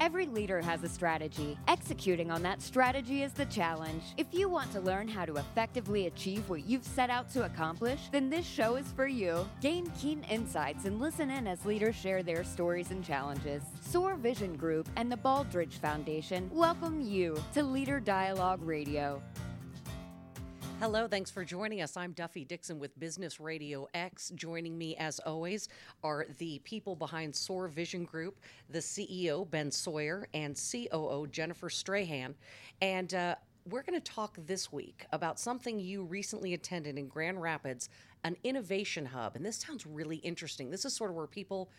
Every leader has a strategy. Executing on that strategy is the challenge. If you want to learn how to effectively achieve what you've set out to accomplish, then this show is for you. Gain keen insights and listen in as leaders share their stories and challenges. SOAR Vision Group and the Baldrige Foundation welcome you to Leader Dialogue Radio. Hello, thanks for joining us. I'm Duffy Dixon with Business Radio X. Joining me, as always, are the people behind SOAR Vision Group, the CEO, Ben Sawyer, and COO, Jennifer Strahan. And uh, we're going to talk this week about something you recently attended in Grand Rapids, an innovation hub. And this sounds really interesting. This is sort of where people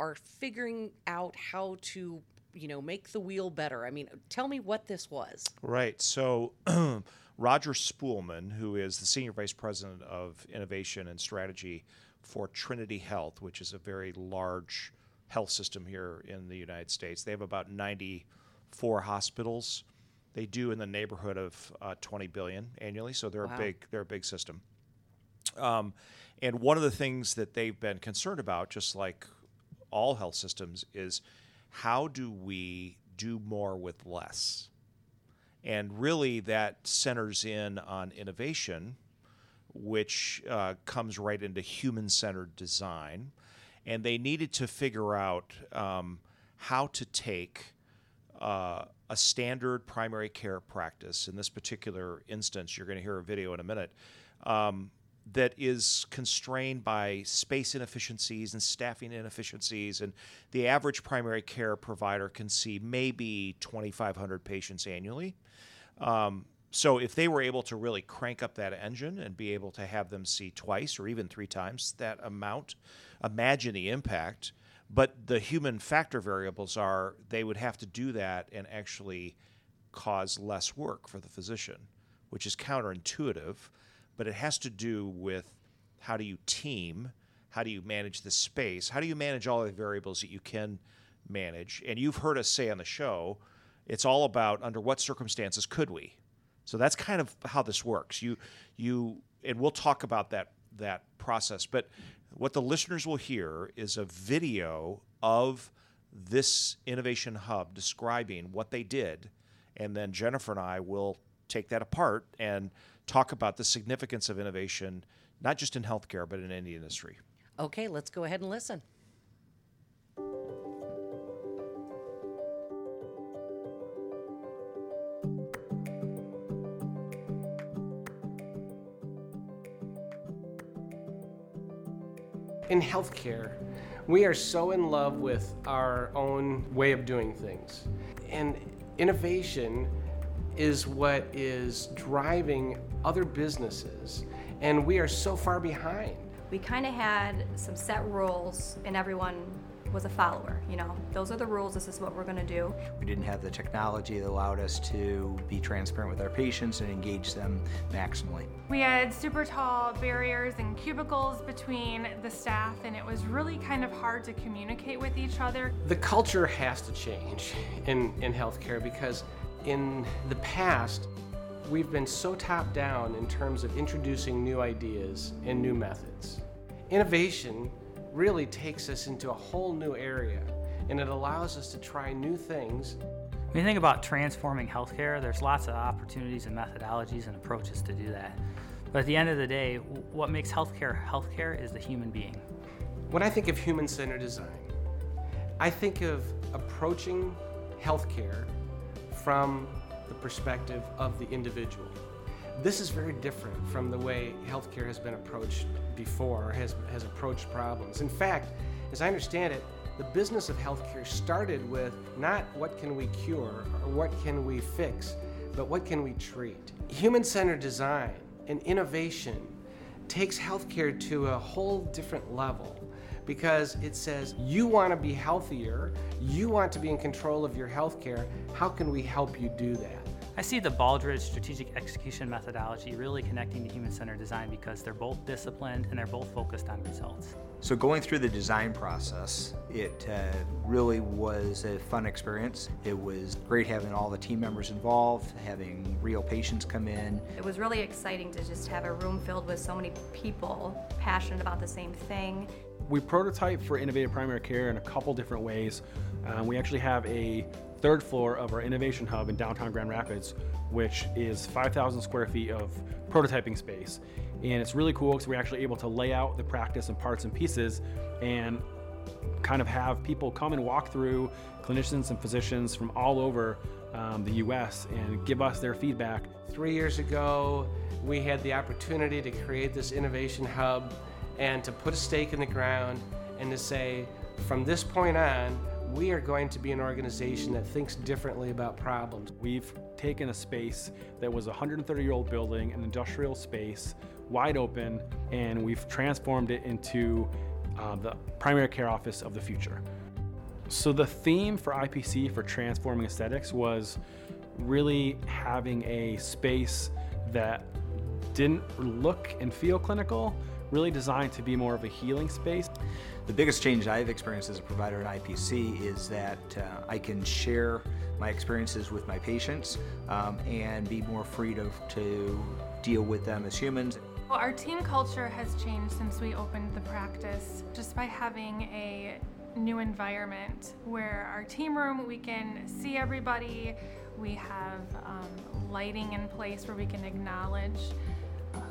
are figuring out how to you know make the wheel better i mean tell me what this was right so Roger Spoelman, who is the Senior Vice President of Innovation and Strategy for Trinity Health, which is a very large health system here in the United States. They have about 94 hospitals. They do in the neighborhood of uh, 20 billion annually, so they're wow. a big they're a big system. Um, and one of the things that they've been concerned about, just like all health systems, is how do we do more with less? And really, that centers in on innovation, which uh, comes right into human centered design. And they needed to figure out um, how to take uh, a standard primary care practice. In this particular instance, you're going to hear a video in a minute. Um, that is constrained by space inefficiencies and staffing inefficiencies. And the average primary care provider can see maybe 2,500 patients annually. Um, so if they were able to really crank up that engine and be able to have them see twice or even three times that amount, imagine the impact. But the human factor variables are they would have to do that and actually cause less work for the physician, which is counterintuitive but it has to do with how do you team, how do you manage the space, how do you manage all the variables that you can manage. And you've heard us say on the show, it's all about under what circumstances could we. So that's kind of how this works. You you and we'll talk about that that process, but what the listeners will hear is a video of this innovation hub describing what they did and then Jennifer and I will take that apart and talk about the significance of innovation, not just in healthcare, but in any industry. Okay, let's go ahead and listen. In healthcare, we are so in love with our own way of doing things. And innovation is what is driving other businesses, and we are so far behind. We kind of had some set rules, and everyone was a follower. You know, those are the rules, this is what we're going to do. We didn't have the technology that allowed us to be transparent with our patients and engage them maximally. We had super tall barriers and cubicles between the staff, and it was really kind of hard to communicate with each other. The culture has to change in, in healthcare because in the past, we've been so top down in terms of introducing new ideas and new methods. Innovation really takes us into a whole new area and it allows us to try new things. When you think about transforming healthcare, there's lots of opportunities and methodologies and approaches to do that. But at the end of the day, what makes healthcare healthcare is the human being. When I think of human centered design, I think of approaching healthcare from the perspective of the individual. This is very different from the way healthcare has been approached before, has, has approached problems. In fact, as I understand it, the business of healthcare started with not what can we cure or what can we fix, but what can we treat. Human centered design and innovation takes healthcare to a whole different level because it says you want to be healthier, you want to be in control of your healthcare. How can we help you do that? I see the Baldrige strategic execution methodology really connecting to human centered design because they're both disciplined and they're both focused on results. So, going through the design process, it uh, really was a fun experience. It was great having all the team members involved, having real patients come in. It was really exciting to just have a room filled with so many people passionate about the same thing. We prototype for innovative primary care in a couple different ways. Um, we actually have a third floor of our innovation hub in downtown Grand Rapids, which is 5,000 square feet of prototyping space. And it's really cool because we're actually able to lay out the practice in parts and pieces and kind of have people come and walk through, clinicians and physicians from all over um, the US, and give us their feedback. Three years ago, we had the opportunity to create this innovation hub and to put a stake in the ground and to say, from this point on, we are going to be an organization that thinks differently about problems. We've taken a space that was a 130 year old building, an industrial space, wide open, and we've transformed it into uh, the primary care office of the future. So, the theme for IPC for transforming aesthetics was really having a space that didn't look and feel clinical, really designed to be more of a healing space. The biggest change I've experienced as a provider at IPC is that uh, I can share my experiences with my patients um, and be more free to, to deal with them as humans. Well, our team culture has changed since we opened the practice just by having a new environment where our team room we can see everybody we have um, lighting in place where we can acknowledge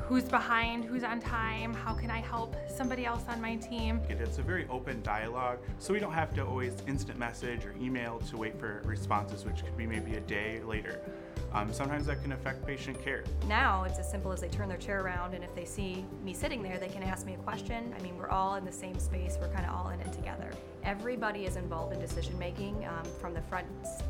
who's behind, who's on time, how can I help somebody else on my team. It's a very open dialogue, so we don't have to always instant message or email to wait for responses, which could be maybe a day later. Um, sometimes that can affect patient care. Now it's as simple as they turn their chair around, and if they see me sitting there, they can ask me a question. I mean, we're all in the same space, we're kind of all in it together. Everybody is involved in decision making, um, from the front,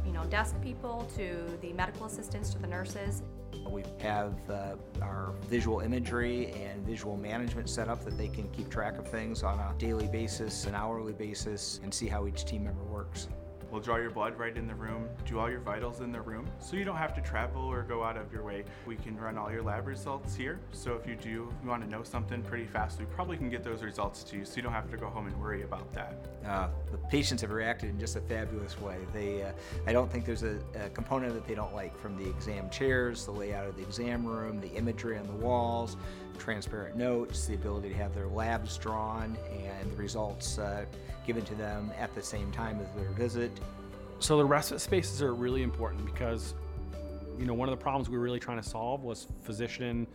you know, desk people to the medical assistants to the nurses. We have uh, our visual imagery and visual management set up that they can keep track of things on a daily basis, an hourly basis, and see how each team member works. We'll draw your blood right in the room, do all your vitals in the room, so you don't have to travel or go out of your way. We can run all your lab results here, so if you do you want to know something pretty fast, we probably can get those results to you, so you don't have to go home and worry about that. Uh, the patients have reacted in just a fabulous way. They, uh, I don't think there's a, a component that they don't like, from the exam chairs, the layout of the exam room, the imagery on the walls, transparent notes, the ability to have their labs drawn, and the results uh, given to them at the same time as their visit. So the respite spaces are really important because, you know, one of the problems we were really trying to solve was physician,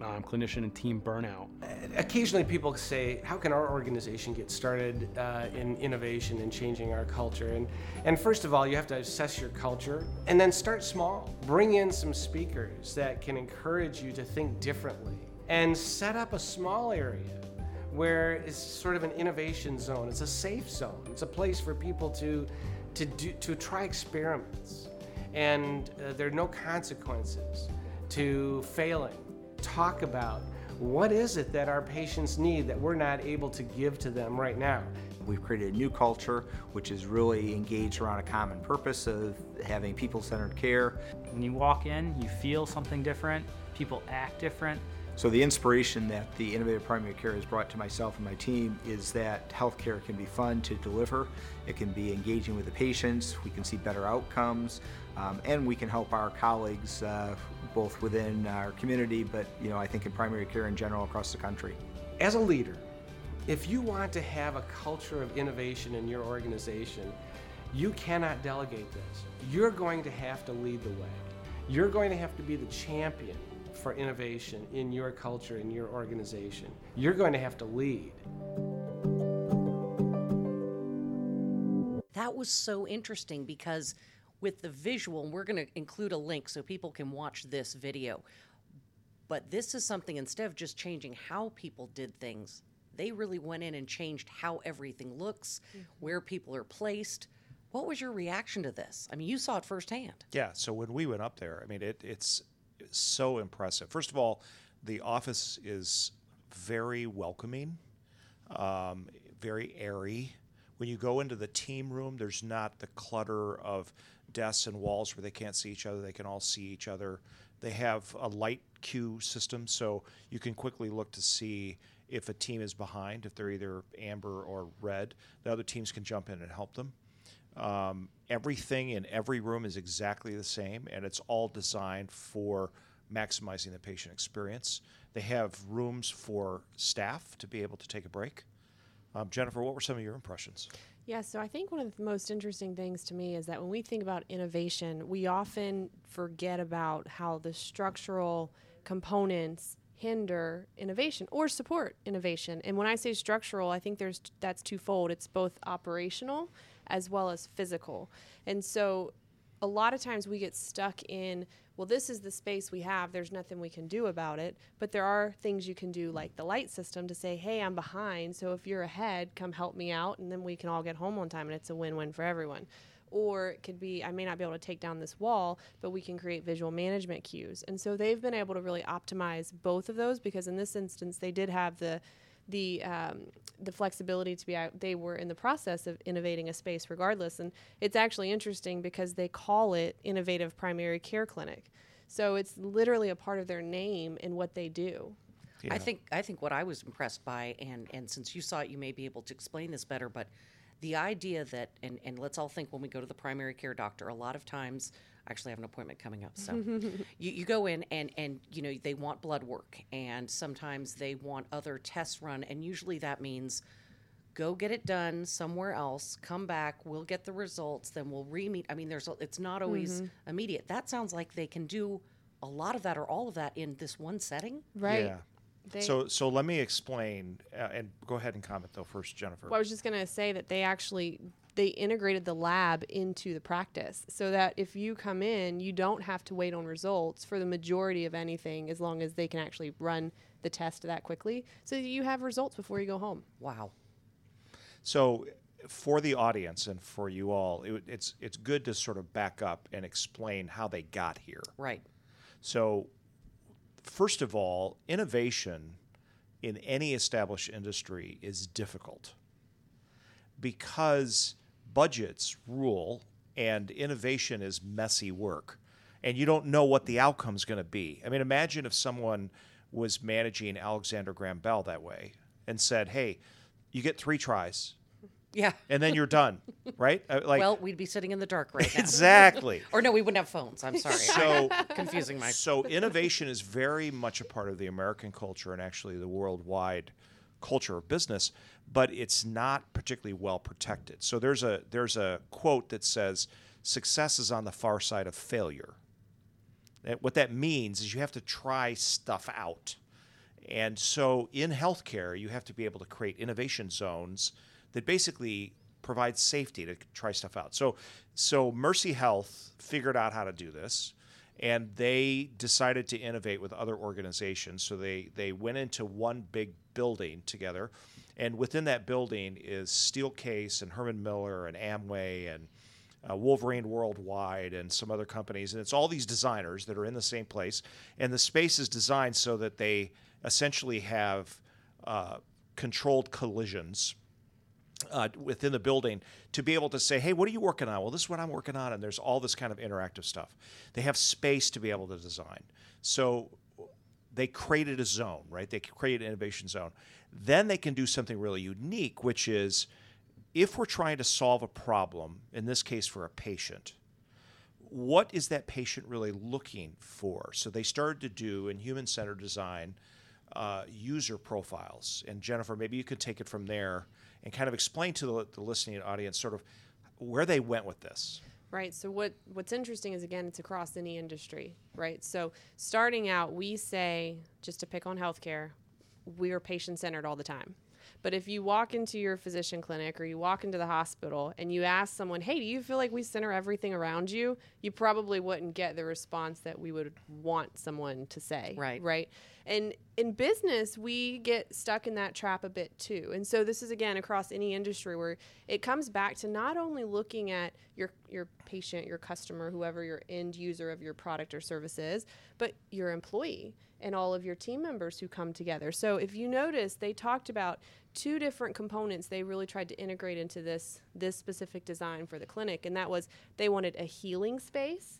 um, clinician, and team burnout. Occasionally, people say, "How can our organization get started uh, in innovation and changing our culture?" And and first of all, you have to assess your culture, and then start small. Bring in some speakers that can encourage you to think differently, and set up a small area where it's sort of an innovation zone. It's a safe zone. It's a place for people to to do to try experiments, and uh, there are no consequences to failing. Talk about what is it that our patients need that we're not able to give to them right now. We've created a new culture which is really engaged around a common purpose of having people centered care. When you walk in, you feel something different, people act different. So, the inspiration that the Innovative Primary Care has brought to myself and my team is that healthcare can be fun to deliver, it can be engaging with the patients, we can see better outcomes, um, and we can help our colleagues uh, both within our community, but you know, I think in primary care in general across the country. As a leader, if you want to have a culture of innovation in your organization, you cannot delegate this. You're going to have to lead the way. You're going to have to be the champion for innovation in your culture, in your organization. You're going to have to lead. That was so interesting because with the visual, we're going to include a link so people can watch this video. But this is something, instead of just changing how people did things, they really went in and changed how everything looks, mm-hmm. where people are placed. What was your reaction to this? I mean, you saw it firsthand. Yeah. So when we went up there, I mean, it, it's so impressive. First of all, the office is very welcoming, um, very airy. When you go into the team room, there's not the clutter of desks and walls where they can't see each other. They can all see each other. They have a light cue system, so you can quickly look to see if a team is behind, if they're either amber or red. The other teams can jump in and help them. Um, everything in every room is exactly the same, and it's all designed for maximizing the patient experience. They have rooms for staff to be able to take a break. Um, Jennifer, what were some of your impressions? Yeah, so I think one of the most interesting things to me is that when we think about innovation, we often forget about how the structural components hinder innovation or support innovation. And when I say structural, I think there's that's twofold. It's both operational as well as physical. And so a lot of times we get stuck in well this is the space we have there's nothing we can do about it but there are things you can do like the light system to say hey i'm behind so if you're ahead come help me out and then we can all get home on time and it's a win-win for everyone or it could be I may not be able to take down this wall, but we can create visual management cues. And so they've been able to really optimize both of those because in this instance they did have the the um, the flexibility to be out. They were in the process of innovating a space regardless, and it's actually interesting because they call it innovative primary care clinic. So it's literally a part of their name and what they do. I think I think what I was impressed by, and and since you saw it, you may be able to explain this better. But the idea that, and and let's all think when we go to the primary care doctor, a lot of times, I actually have an appointment coming up, so you, you go in and and you know they want blood work, and sometimes they want other tests run, and usually that means go get it done somewhere else come back we'll get the results then we'll re-meet i mean there's it's not always immediate that sounds like they can do a lot of that or all of that in this one setting Right. Yeah. They- so, so let me explain, uh, and go ahead and comment though first, Jennifer. Well, I was just going to say that they actually they integrated the lab into the practice so that if you come in, you don't have to wait on results for the majority of anything as long as they can actually run the test that quickly so that you have results before you go home. wow So, for the audience and for you all, it, it's it's good to sort of back up and explain how they got here. right So, first of all, innovation in any established industry is difficult because budgets rule and innovation is messy work. And you don't know what the outcome is going to be. I mean, imagine if someone was managing Alexander Graham Bell that way and said, hey, you get three tries yeah and then you're done, right? Uh, Like, well we'd be sitting in the dark right now exactly. or no we wouldn't have phones i'm sorry So, confusing my so innovation is very much a part of the American culture and actually the worldwide culture of business, but it's not particularly well protected. So there's a there's a quote that says success is on the far side of failure. And what that means is you have to try stuff out. And so in healthcare, you have to be able to create innovation zones that basically provide safety to try stuff out. So so Mercy Health figured out how to do this and they decided to innovate with other organizations. So they they went into one big building together and within that building is Steelcase and Herman Miller and Amway and uh, Wolverine Worldwide and some other companies. And it's all these designers that are in the same place. And the space is designed so that they essentially have uh, controlled collisions uh, within the building to be able to say, hey, what are you working on? Well, this is what I'm working on. And there's all this kind of interactive stuff. They have space to be able to design. So they created a zone, right? They created an innovation zone. Then they can do something really unique, which is if we're trying to solve a problem, in this case for a patient, what is that patient really looking for? So they started to do in human centered design uh, user profiles. And Jennifer, maybe you could take it from there and kind of explain to the, the listening audience sort of where they went with this. Right. So what what's interesting is again it's across any industry, right? So starting out, we say just to pick on healthcare, we are patient centered all the time. But if you walk into your physician clinic or you walk into the hospital and you ask someone, "Hey, do you feel like we center everything around you?" You probably wouldn't get the response that we would want someone to say. Right. Right. And in business, we get stuck in that trap a bit too. And so this is again across any industry where it comes back to not only looking at your your patient, your customer, whoever your end user of your product or service is, but your employee and all of your team members who come together. So if you notice, they talked about two different components they really tried to integrate into this this specific design for the clinic and that was they wanted a healing space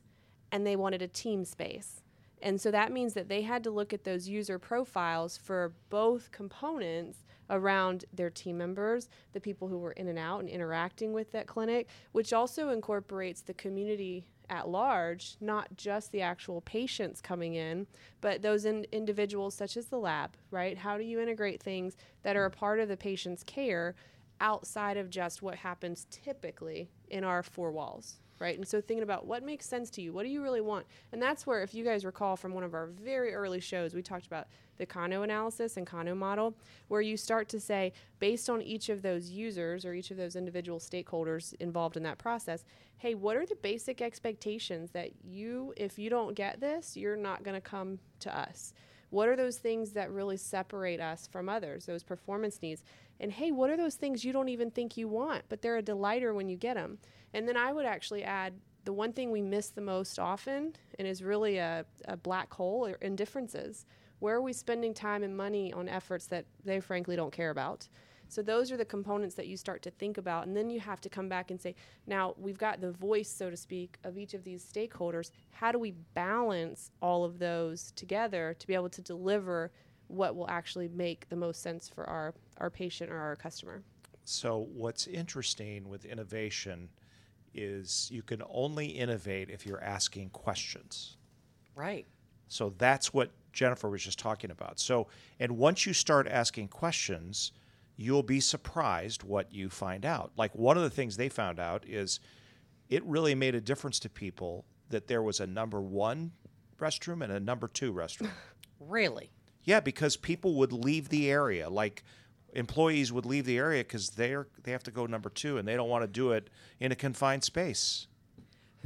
and they wanted a team space. And so that means that they had to look at those user profiles for both components around their team members, the people who were in and out and interacting with that clinic, which also incorporates the community at large, not just the actual patients coming in, but those in individuals such as the lab, right? How do you integrate things that are a part of the patient's care outside of just what happens typically in our four walls? Right. And so thinking about what makes sense to you, what do you really want? And that's where, if you guys recall from one of our very early shows, we talked about the Kano analysis and Kano model, where you start to say, based on each of those users or each of those individual stakeholders involved in that process, hey, what are the basic expectations that you, if you don't get this, you're not going to come to us? What are those things that really separate us from others, those performance needs? And hey, what are those things you don't even think you want, but they're a delighter when you get them? And then I would actually add the one thing we miss the most often and is really a, a black hole are indifferences. Where are we spending time and money on efforts that they frankly don't care about? So those are the components that you start to think about. And then you have to come back and say, now we've got the voice, so to speak, of each of these stakeholders. How do we balance all of those together to be able to deliver what will actually make the most sense for our, our patient or our customer? So, what's interesting with innovation is you can only innovate if you're asking questions. Right. So that's what Jennifer was just talking about. So, and once you start asking questions, you'll be surprised what you find out. Like one of the things they found out is it really made a difference to people that there was a number one restroom and a number two restroom. Really? yeah, because people would leave the area. Like employees would leave the area because they're they have to go number two and they don't want to do it in a confined space.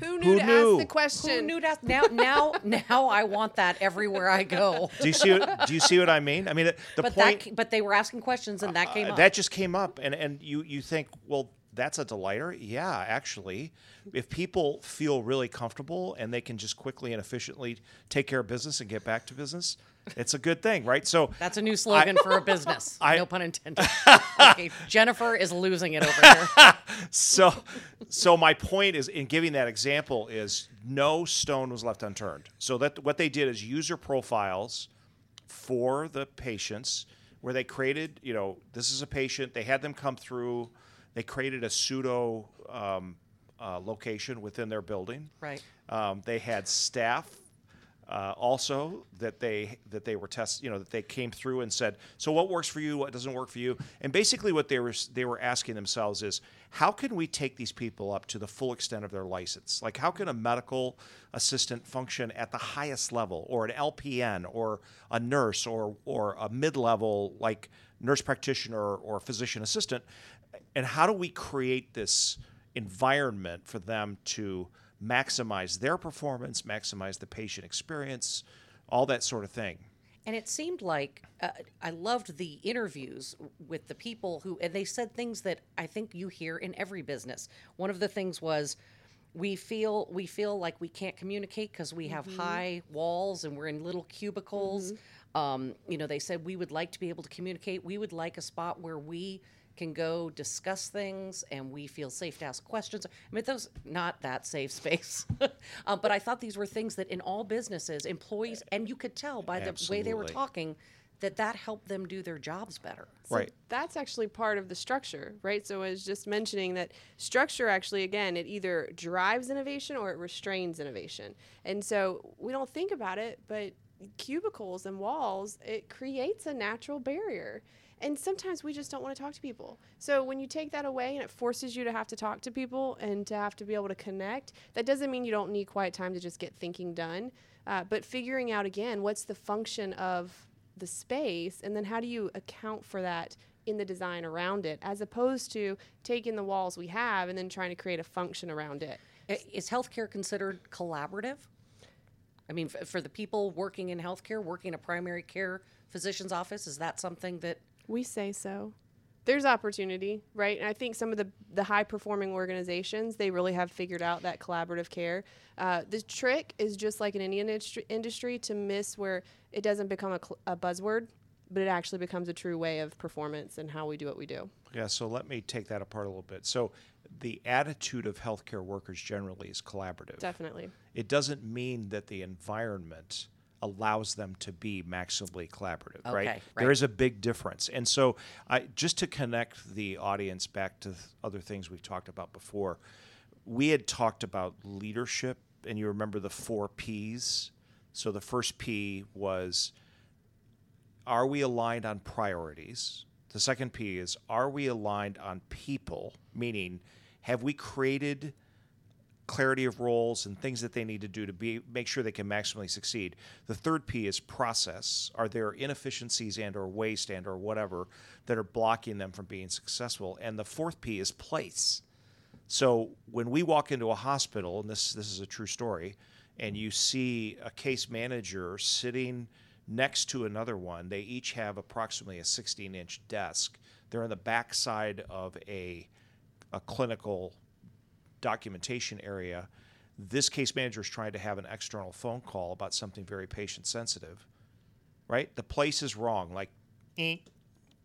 Who knew Who to knew? ask the question? Who knew that? Now, now, now, I want that everywhere I go. Do you see? What, do you see what I mean? I mean, the, the but point that, but they were asking questions, and that came uh, up. that just came up, and and you you think, well, that's a delighter. Yeah, actually, if people feel really comfortable and they can just quickly and efficiently take care of business and get back to business, it's a good thing, right? So That's a new slogan I- for a business. I- no pun intended. okay, Jennifer is losing it over here. so so my point is in giving that example is no stone was left unturned so that what they did is user profiles for the patients where they created you know this is a patient they had them come through they created a pseudo um, uh, location within their building Right. um, they had staff uh, also that they that they were test you know that they came through and said so what works for you? What doesn't work for you? And basically what they were they were asking themselves is how can we take these people up to the full extent of their license? Like how can a medical assistant function at the highest level or an LPN or a nurse or or a mid-level like nurse practitioner or physician assistant? And how do we create this environment for them to maximize their performance, maximize the patient experience, all that sort of thing. And it seemed like uh, I loved the interviews with the people who, and they said things that I think you hear in every business. One of the things was, we feel we feel like we can't communicate because we have high walls and we're in little cubicles. Um, you know, they said we would like to be able to communicate. We would like a spot where we can go discuss things and we feel safe to ask questions. I mean, those not that safe space, uh, but I thought these were things that in all businesses, employees, and you could tell by the way they were talking that that helped them do their jobs better. right. that's actually part of the structure, right? So I was just mentioning that structure actually, again, it either drives innovation or it restrains innovation. And so we don't think about it, but cubicles and walls, it creates a natural barrier. And sometimes we just don't want to talk to people. So when you take that away and it forces you to have to talk to people and to have to be able to connect, that doesn't mean you don't need quiet time to just get thinking done. Uh, but figuring out again what's the function of the space and then how do you account for that in the design around it as opposed to taking the walls we have and then trying to create a function around it. Is healthcare considered collaborative? I mean, f- for the people working in healthcare, working in a primary care physician's office, is that something that We say so. There's opportunity, right? And I think some of the, the high performing organizations, they really have figured out that collaborative care. Uh, the trick is just like in any industry, industry to miss where it doesn't become a, cl- a buzzword, but it actually becomes a true way of performance and how we do what we do. Yeah, so let me take that apart a little bit. So the attitude of healthcare workers generally is collaborative. Definitely. It doesn't mean that the environment allows them to be maximally collaborative, right? Okay, There right. is a big difference. And so, I, just to connect the audience back to th- other things we've talked about before, we had talked about leadership, and you remember the four P's. So, the first P was are we aligned on priorities? The second P is are we aligned on people? Meaning, have we created clarity of roles and things that they need to do to be make sure they can maximally succeed. The third P is process. Are there inefficiencies and or waste and or whatever that are blocking them from being successful? And the fourth P is place. So when we walk into a hospital, and this this is a true story, and you see a case manager sitting next to another one, they each have approximately a 16 inch desk. They're on the backside of a a clinical documentation area. This case manager is trying to have an external phone call about something very patient sensitive, right? The place is wrong, like, eh,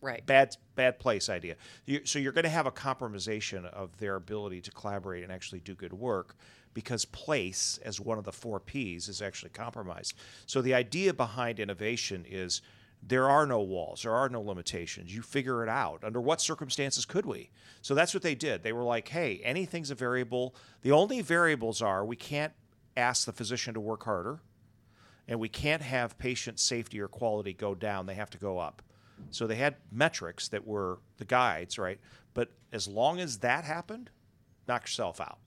Right. bad bad place idea. You, so you're going to have a compromisation of their ability to collaborate and actually do good work because place as one of the four P's is actually compromised. So the idea behind innovation is there are no walls, there are no limitations. You figure it out. Under what circumstances could we? So that's what they did. They were like, "Hey, anything's a variable. The only variables are we can't ask the physician to work harder." and we can't have patient safety or quality go down. They have to go up. So they had metrics that were the guides, right? But as long as that happened, knock yourself out.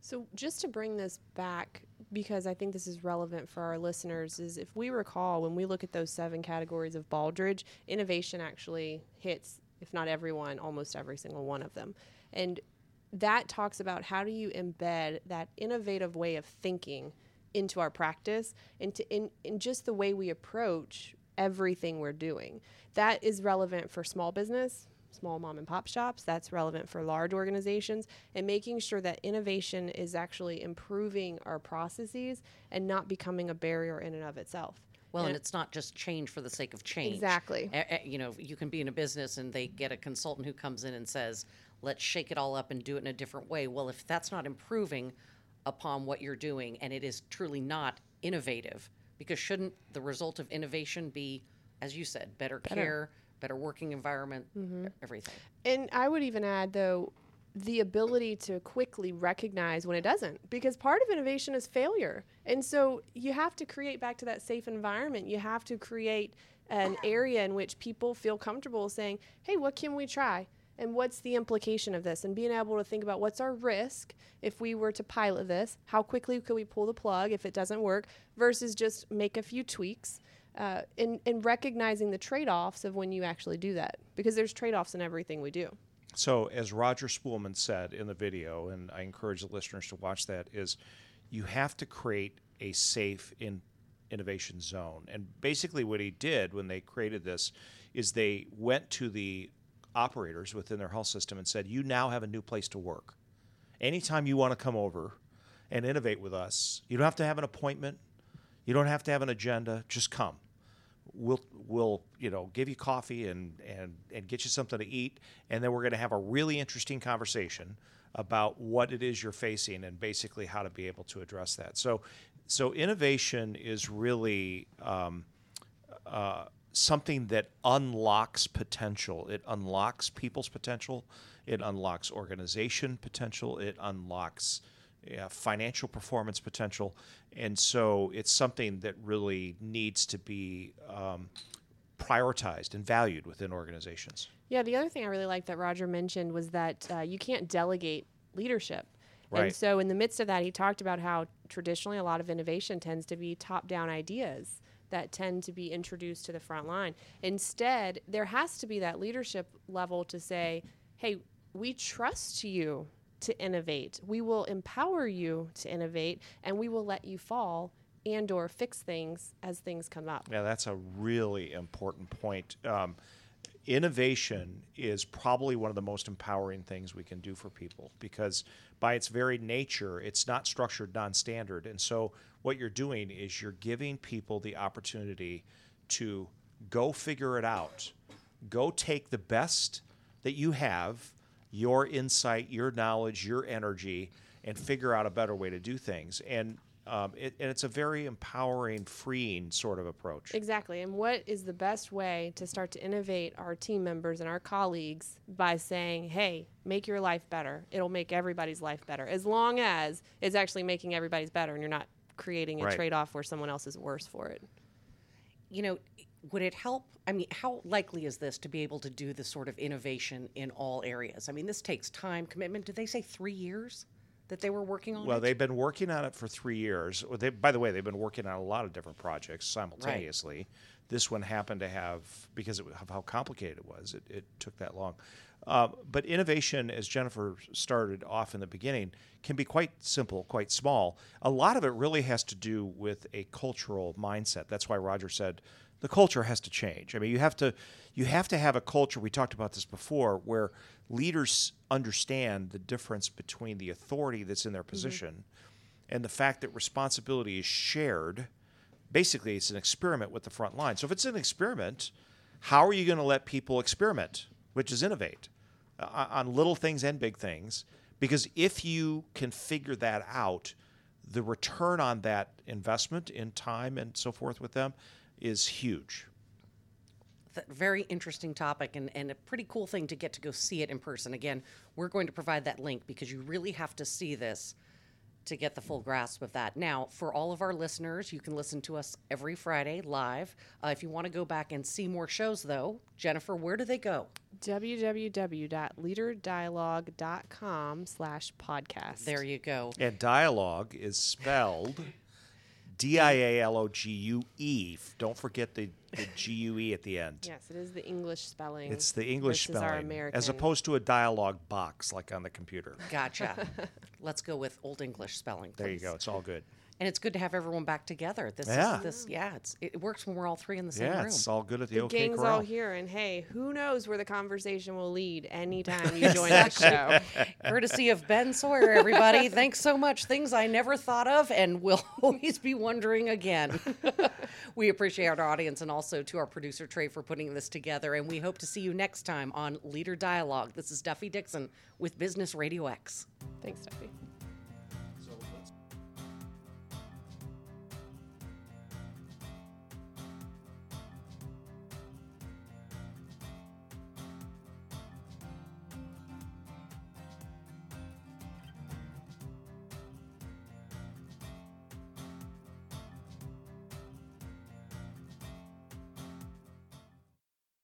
So just to bring this back, because I think this is relevant for our listeners, is if we recall when we look at those seven categories of Baldrige, innovation actually hits, if not everyone, almost every single one of them. And that talks about how do you embed that innovative way of thinking into our practice into in, in just the way we approach everything we're doing. That is relevant for small business, small mom and pop shops. That's relevant for large organizations and making sure that innovation is actually improving our processes and not becoming a barrier in and of itself. Well, and it's not just change for the sake of change. Exactly. A- a- you know, you can be in a business and they get a consultant who comes in and says, let's shake it all up and do it in a different way. Well, if that's not improving upon what you're doing and it is truly not innovative, because shouldn't the result of innovation be, as you said, better, Better. care, better working environment, Mhm. everything? And I would even add, though, the ability to quickly recognize when it doesn't, because part of innovation is failure. And so you have to create back to that safe environment. You have to create an area in which people feel comfortable saying, hey, what can we try? And what's the implication of this? And being able to think about what's our risk if we were to pilot this? How quickly could we pull the plug if it doesn't work versus just make a few tweaks? Uh, and, and recognizing the trade offs of when you actually do that, because there's trade offs in everything we do. So, as Roger Spoelman said in the video, and I encourage the listeners to watch that, is you have to create a safe in innovation zone. And basically, what he did when they created this is they went to the operators within their health system and said, "You now have a new place to work. Anytime you want to come over and innovate with us, you don't have to have an appointment. You don't have to have an agenda. Just come." We'll we'll you know give you coffee and and and get you something to eat and then we're going to have a really interesting conversation about what it is you're facing and basically how to be able to address that. So so innovation is really um, uh, something that unlocks potential. It unlocks people's potential. It unlocks organization potential. It unlocks yeah, financial performance potential. And so it's something that really needs to be um, prioritized and valued within organizations. Yeah, the other thing I really liked that Roger mentioned was that uh, you can't delegate leadership. Right. And so, in the midst of that, he talked about how traditionally a lot of innovation tends to be top down ideas that tend to be introduced to the front line. Instead, there has to be that leadership level to say, hey, we trust you to innovate. We will empower you to innovate and we will let you fall and or fix things as things come up. Yeah, that's a really important point. Um, innovation is probably one of the most empowering things we can do for people because by its very nature it's not structured non-standard and so what you're doing is you're giving people the opportunity to go figure it out go take the best that you have your insight your knowledge your energy and figure out a better way to do things and Um, it, and it's a very empowering, freeing sort of approach. Exactly. And what is the best way to start to innovate our team members and our colleagues by saying, hey, make your life better? It'll make everybody's life better, as long as it's actually making everybody's better and you're not creating a Right. trade off where someone else is worse for it. you know, would it help? I mean, how likely is this to be able to do this sort of innovation in all areas? I mean, this takes time, commitment. Did they say three years that they were working on Well, it? they've been working on it for three years. Well, They, by the way, they've been working on a lot of different projects simultaneously. This one happened to have, because of how complicated it was, it, it took that long. Uh, but innovation, as Jennifer started off in the beginning, can be quite simple, quite small. A lot of it really has to do with a cultural mindset. That's why Roger said the culture has to change. I mean, you have to you have to have a culture. We talked about this before, where leaders understand the difference between the authority that's in their position and the fact that responsibility is shared. Basically, it's an experiment with the front line. So if it's an experiment, how are you going to let people experiment, which is innovate uh, on little things and big things? Because if you can figure that out, the return on that investment in time and so forth with them is huge. Very interesting topic and, and a pretty cool thing to get to go see it in person. Again, we're going to provide that link because you really have to see this to get the full grasp of that. Now, for all of our listeners, you can listen to us every Friday live. Uh, if you want to go back and see more shows, though, Jennifer, where do they go? www.leaderdialogue.com slash podcast. There you go. And dialogue is spelled D I A L O G U E. Don't forget the, the G U E at the end. Yes, it is the English spelling. It's the English versus our spelling, American. as opposed to a dialogue box like on the computer. Gotcha. Let's go with Old English spelling. There you go. It's all good. And it's good to have everyone back together. This Yeah. is this yeah, it's it works when we're all three in the same Yeah, room. it's all good at the, the OK gang's Corral. all here, and hey, who knows where the conversation will lead anytime you join the show. Courtesy of Ben Sawyer, everybody. Thanks so much. Things I never thought of and will always be wondering again. we appreciate our audience and also to our producer Trey for putting this together. And we hope to see you next time on Leader Dialogue. This is Duffy Dixon with Business Radio X. Thanks, Duffy.